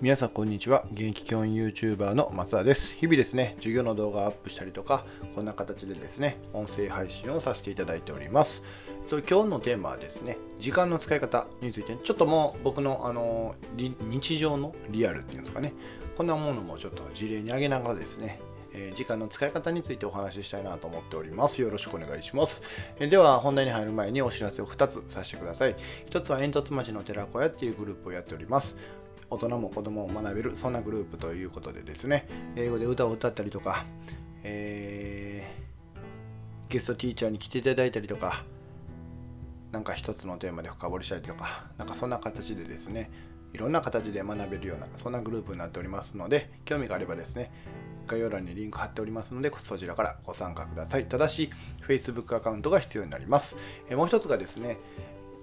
皆さんこんにちは現役教員 YouTuber の松田です日々ですね授業の動画をアップしたりとかこんな形でですね音声配信をさせていただいておりますそ今日のテーマはですね時間の使い方についてちょっともう僕のあの日常のリアルっていうんですかねこんなものもちょっと事例に挙げながらですねえ時間の使い方についてお話ししたいなと思っております。よろしくお願いします。えでは、本題に入る前にお知らせを2つさせてください。1つは煙突町の寺子屋っていうグループをやっております。大人も子供も学べる、そんなグループということでですね、英語で歌を歌ったりとか、えー、ゲストティーチャーに来ていただいたりとか、なんか一つのテーマで深掘りしたりとか、なんかそんな形でですね、いろんな形で学べるような、そんなグループになっておりますので、興味があればですね、概要欄にリンク貼っておりますので、そちらからご参加ください。ただし、Facebook アカウントが必要になります。えもう一つがですね、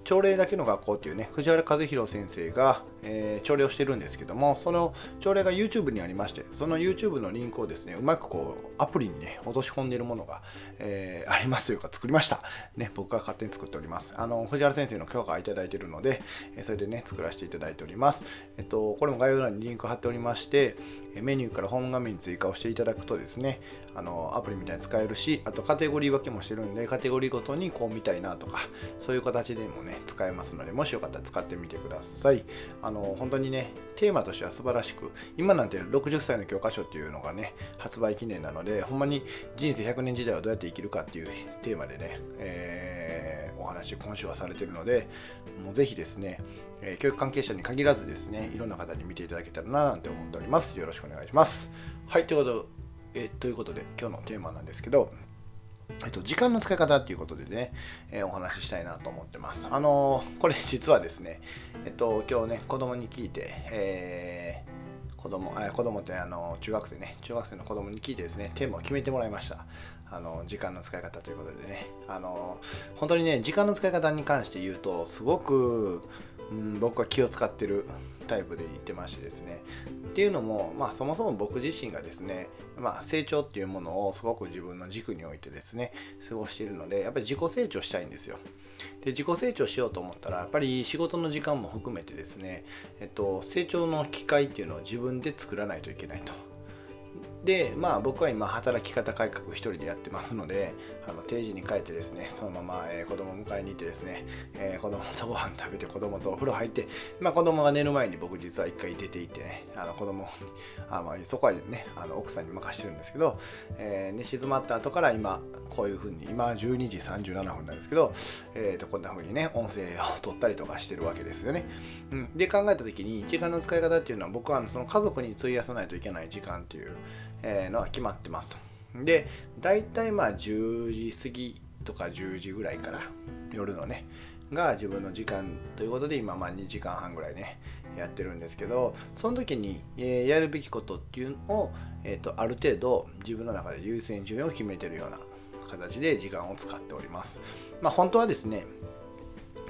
朝礼だけの学校っていうね、藤原和弘先生が、えー、朝礼をしてるんですけども、その朝礼が YouTube にありまして、その YouTube のリンクをですね、うまくこう、アプリにね、落とし込んでいるものが、えー、ありますというか、作りました。ね、僕が勝手に作っております。あの、藤原先生の許可をいただいているので、えそれでね、作らせていただいております。えっと、これも概要欄にリンク貼っておりまして、メニューからホーム画面に追加をしていただくとですね、あのアプリみたいに使えるし、あとカテゴリー分けもしてるんで、カテゴリーごとにこう見たいなとか、そういう形でもね、使えますので、もしよかったら使ってみてください。あのの本当にね、テーマとしては素晴らしく、今なんて60歳の教科書っていうのがね、発売記念なので、ほんまに人生100年時代はどうやって生きるかっていうテーマでね、えー、お話今週はされてるので、もうぜひですね、え、教育関係者に限らずですね、いろんな方に見ていただけたらななんて思っております。よろしくお願いします。はい、ということで、えー、ということで今日のテーマなんですけど、えっと、時間の使い方っていうことでね、えー、お話ししたいなと思ってます。あのー、これ実はですね、えっと、今日ね、子供に聞いて、えー、子供、あ子供ってあの、中学生ね、中学生の子供に聞いてですね、テーマを決めてもらいました。あの、時間の使い方ということでね、あの、本当にね、時間の使い方に関して言うと、すごく、うん、僕は気を使ってるタイプで言ってましてですね。っていうのも、まあ、そもそも僕自身がですね、まあ、成長っていうものをすごく自分の軸に置いてですね過ごしているのでやっぱり自己成長したいんですよ。で自己成長しようと思ったらやっぱり仕事の時間も含めてですね、えっと、成長の機会っていうのを自分で作らないといけないと。でまあ僕は今働き方改革一人でやってますのであの定時に帰ってですねそのまま、えー、子供を迎えに行ってですね、えー、子供とご飯食べて子供とお風呂入ってまあ子供が寝る前に僕実は一回出て行ってねあの子供あまあそこはねあの奥さんに任してるんですけど、えー、寝静まった後から今こういう風に今12時37分なんですけど、えー、とこんな風にね音声を取ったりとかしてるわけですよね、うん、で考えた時に時間の使い方っていうのは僕はその家族に費やさないといけない時間っていうえのは決まってますと。で、大体まあ10時過ぎとか10時ぐらいから夜のね、が自分の時間ということで今まあ2時間半ぐらいねやってるんですけどその時に、えー、やるべきことっていうのを、えー、とある程度自分の中で優先順位を決めてるような形で時間を使っております。まあ本当はですね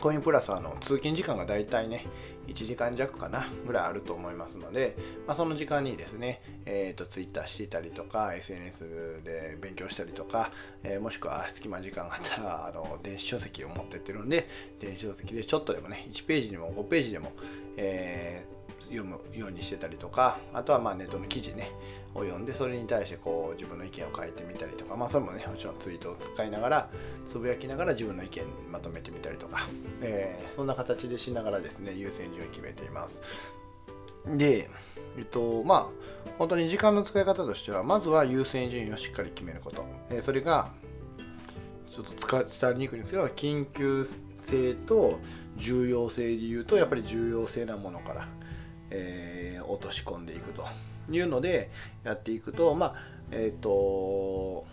コインプラスあの通勤時間がだいたいね1時間弱かなぐらいあると思いますので、まあ、その時間にですね、えーと、Twitter していたりとか SNS で勉強したりとか、えー、もしくは隙間時間があったら あの電子書籍を持ってってるんで電子書籍でちょっとでもね1ページでも5ページでも、えー、読むようにしてたりとかあとはまあネットの記事ねを読んでそれに対してこう自分の意見を書いてみたりとかまあそれもねもちろんツイートを使いながらつぶやきながら自分の意見まとめてみたりとか、えー、そんな形でしながらですね優先順位を決めています。でえっとまあ本当に時間の使い方としてはまずは優先順位をしっかり決めること、えー、それがちょっと伝わりにくいんですけど緊急性と重要性で言うとやっぱり重要性なものから、えー、落とし込んでいくというのでやっていくとまあえっ、ー、と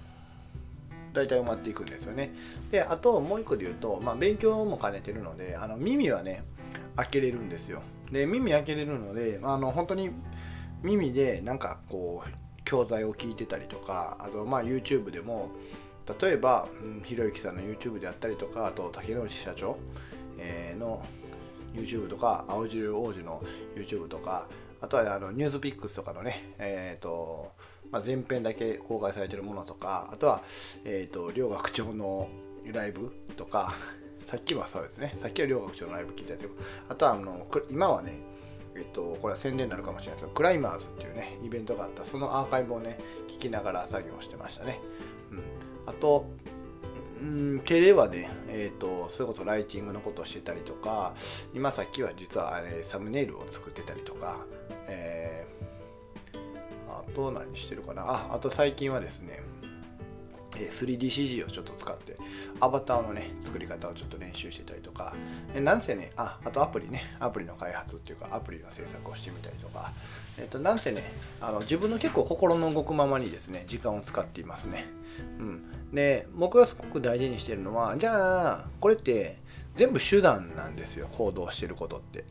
大体埋まっていくんですよね。であともう一個で言うと、まあ、勉強も兼ねてるのであの耳はね開けれるんですよ。で耳開けれるのであの本当に耳でなんかこう教材を聞いてたりとかあとまあ YouTube でも例えば、ひろゆきさんの YouTube であったりとかあと竹野内社長、えー、の YouTube とか青汁王子の YouTube とかあとはあのニュースピックスとかのね、えーとまあ、前編だけ公開されてるものとか、あとは、えーと、両学長のライブとか、さっきはそうですね、さっきは両学長のライブ聞いたりとか、あとはあの今はね、えっと、これは宣伝になるかもしれないですけど、クライマーズっていうね、イベントがあった、そのアーカイブをね、聞きながら作業してましたね。うん、あと、うん、手ではね、えーと、それこそライティングのことをしてたりとか、今さっきは実はあれサムネイルを作ってたりとか、えー、あと何してるかな。あ、あと最近はですね、3DCG をちょっと使ってアバターのね作り方をちょっと練習してたりとかなんせねああとアプリねアプリの開発っていうかアプリの制作をしてみたりとかえっとなんせねあの自分の結構心の動くままにですね時間を使っていますね。うん。で僕がすごく大事にしてるのはじゃあこれって全部手段なんですよ行動してることって。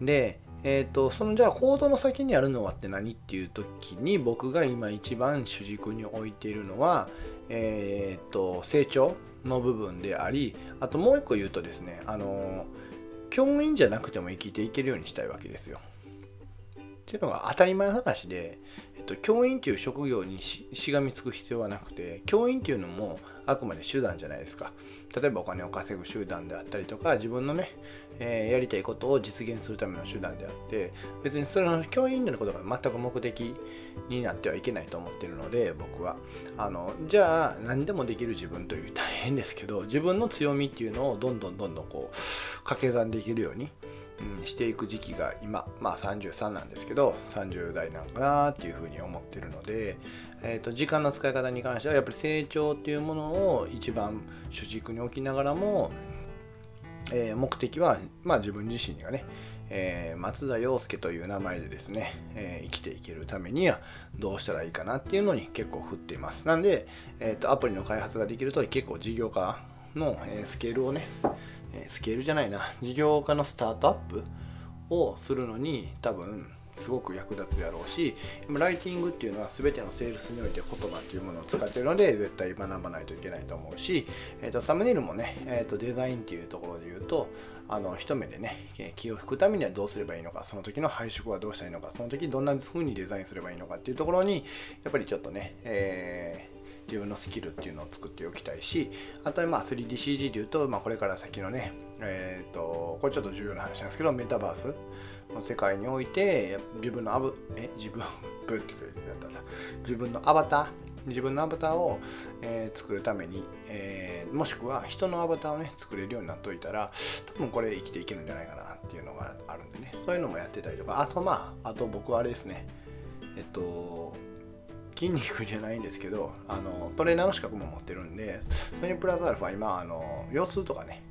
でえーと、そのじゃあ行動の先にあるのはって何っていう時に僕が今一番主軸に置いているのは、えーと、成長の部分でありあともう一個言うとですねあの教員じゃなくても生きていけるようにしたいわけですよ。っていうのが当たり前の話で、えっと、教員っていう職業にしがみつく必要はなくて教員っていうのもあくまで手段じゃないですか。例えばお金を稼ぐ手段であったりとか自分のね、えー、やりたいことを実現するための手段であって別にその教員のことが全く目的になってはいけないと思ってるので僕はあのじゃあ何でもできる自分という大変ですけど自分の強みっていうのをどんどんどんどんこう掛け算できるようにうん、していく時期が今、まあ、33なんですけど30代なのかなっていうふうに思ってるので、えーと、時間の使い方に関してはやっぱり成長っていうものを一番主軸に置きながらも、えー、目的は、まあ、自分自身がね、えー、松田洋介という名前でですね、えー、生きていけるためにはどうしたらいいかなっていうのに結構振っています。なんで、えーと、アプリの開発ができると結構事業化の、スケールをねスケールじゃないな。事業家のスタートアップをするのに多分すごく役立つであろうしライティングっていうのは全てのセールスにおいて言葉っていうものを使ってるので絶対学ばないといけないと思うし、えーと、サムネイルもね、えーと、デザインっていうところで言うとあの一目でね気を引くためにはどうすればいいのかその時の配色はどうしたらいいのかその時どんな風にデザインすればいいのかっていうところにやっぱりちょっとね、えー自分のスキルっていうのを作っておきたいしあとはまあ 3DCG でいうと、まあ、これから先のねえっ、ー、とこれちょっと重要な話なんですけどメタバースの世界において自分のアブえ自分ブって自分のアバター自分のアバターを、えー、作るために、えー、もしくは人のアバターをね作れるようになっといたら多分これ生きていけるんじゃないかなっていうのがあるんでね。そういうのもやってたりとか。あとまああと僕はあれですね。えっと筋肉じゃないんですけどあのトレーナーの資格も持ってるんでそれにプラスアルファ今あの腰痛とかね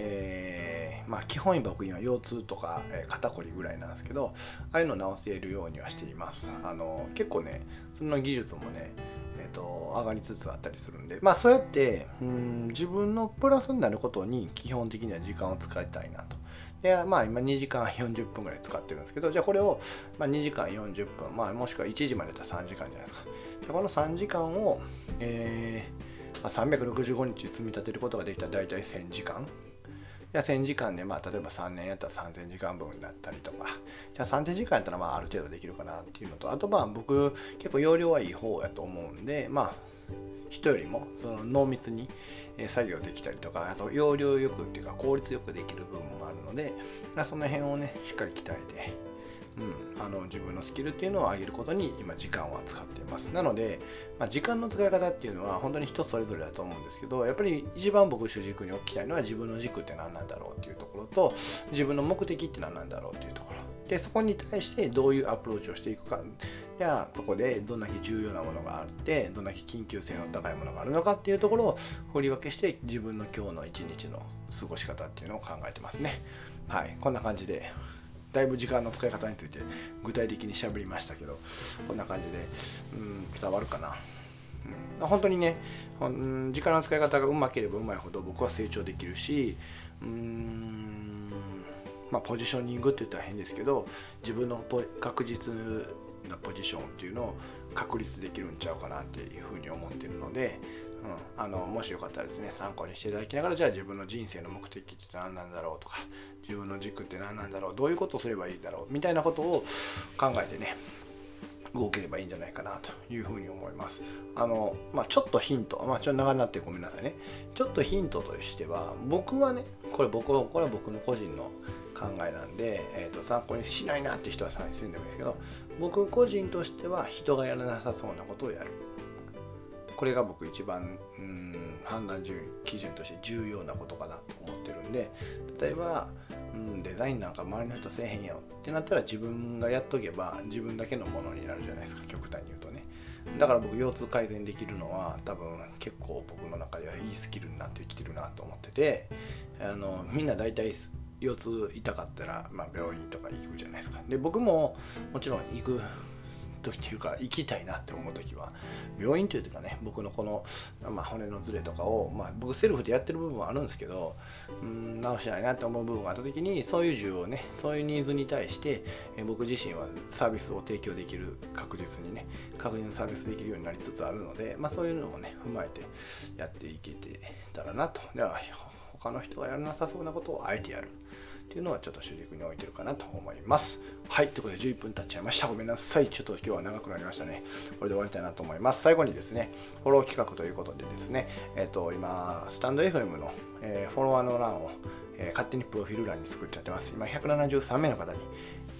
えー、まあ基本僕今腰痛とか、え、肩こりぐらいなんですけどああいうのを治せるようにはしています。あの結構ねその技術もねえーと、上がりつつあったりするんでまあそうやってうん自分のプラスになることに基本的には時間を使いたいなと。でまあ今2時間40分ぐらい使ってるんですけどじゃあこれを、ま、2時間40分、まあ、もしくは1時までだったら3時間じゃないですか。でこの3時間を、えーまあ、365日積み立てることができたら大体1000時間。じゃあ1000時間で、まあ、例えば3年やったら3000時間分になったりとか、じゃあ3000時間やったら、まあ、ある程度できるかなっていうのと、あと、まあ、僕、結構容量はいい方やと思うんで、まあ、人よりもその濃密に作業できたりとかあと容量よくっていうか効率よくできる部分もあるのでその辺をねしっかり鍛えて、うん、あの自分のスキルっていうのを上げることに今時間は使っています。なので、まあ、時間の使い方っていうのは本当に人それぞれだと思うんですけどやっぱり一番僕主軸に置きたいのは自分の軸って何なんだろうっていうところと自分の目的って何なんだろうっていうところ。でそこに対してどういうアプローチをしていくかやそこでどんだけ重要なものがあってどんだけ緊急性の高いものがあるのかっていうところを振り分けして自分の今日の一日の過ごし方っていうのを考えてますね。はいこんな感じでだいぶ時間の使い方について具体的にしゃべりましたけどこんな感じでうん伝わるかな。うん、本当にね、時間の使い方がうまければうまいほど僕は成長できるし、うーん、まあ、ポジショニングって言ったら変ですけど、自分の確実なポジションっていうのを確立できるんちゃうかなっていうふうに思ってるので、うん、あのもしよかったらですね参考にしていただきながらじゃあ自分の人生の目的って何なんだろうとか自分の軸って何なんだろうどういうことをすればいいだろうみたいなことを考えてね動ければいいんじゃないかなというふうに思います。あの、まあ、ちょっとヒント、まあ、ちょっと長くなってごめんなさいね。ちょっとヒントとしては、僕はね、これ僕、これは僕の個人の考えなんで、えー、と参考にしないなって人は参考にせんでもいいですけど僕個人としては人がやらなさそうなことをやる。これが僕一番うん判断基準として重要なことかなと思ってるんで例えば、うん、デザインなんか周りの人せえへんよってなったら自分がやっとけば自分だけのものになるじゃないですか極端に言うとね。だから僕腰痛改善できるのは多分結構僕の中ではいいスキルになってきてるなと思っててあのみんな大体腰痛痛かったら、まあ、病院とか行くじゃないですか。で僕ももちろん行く時っていうか行きたいなって思う時は病院というかね僕のこの、まあ、骨のズレとかを、まあ、僕セルフでやってる部分はあるんですけどうん直したいなって思う部分があった時にそういう需要をねそういうニーズに対してえ僕自身はサービスを提供できる確実にね確実にサービスできるようになりつつあるので、まあ、そういうのをね踏まえてやっていけてたらなと。では他の人がやらなさそうなことをあえてやるっていうのはちょっと主軸に置いてるかなと思います。はい、ということで11分経っちゃいました。ごめんなさい。ちょっと今日は長くなりましたね。これで終わりたいなと思います。最後にですね、フォロー企画ということでですね、えっ、ー、と、今、スタンド FM の、えー、フォロワーの欄を、えー、勝手にプロフィール欄に作っちゃってます。今、173名の方に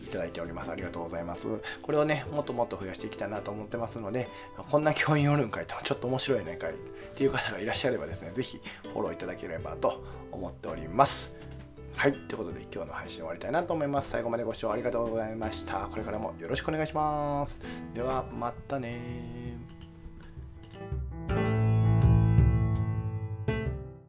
いただいております。ありがとうございます。これをね、もっともっと増やしていきたいなと思ってますので、こんな教員おるんかいと、ちょっと面白いねかいっていう方がいらっしゃればですね、ぜひフォローいただければと思っております。はい。ということで、今日の配信終わりたいなと思います。最後までご視聴ありがとうございました。これからもよろしくお願いします。では、またね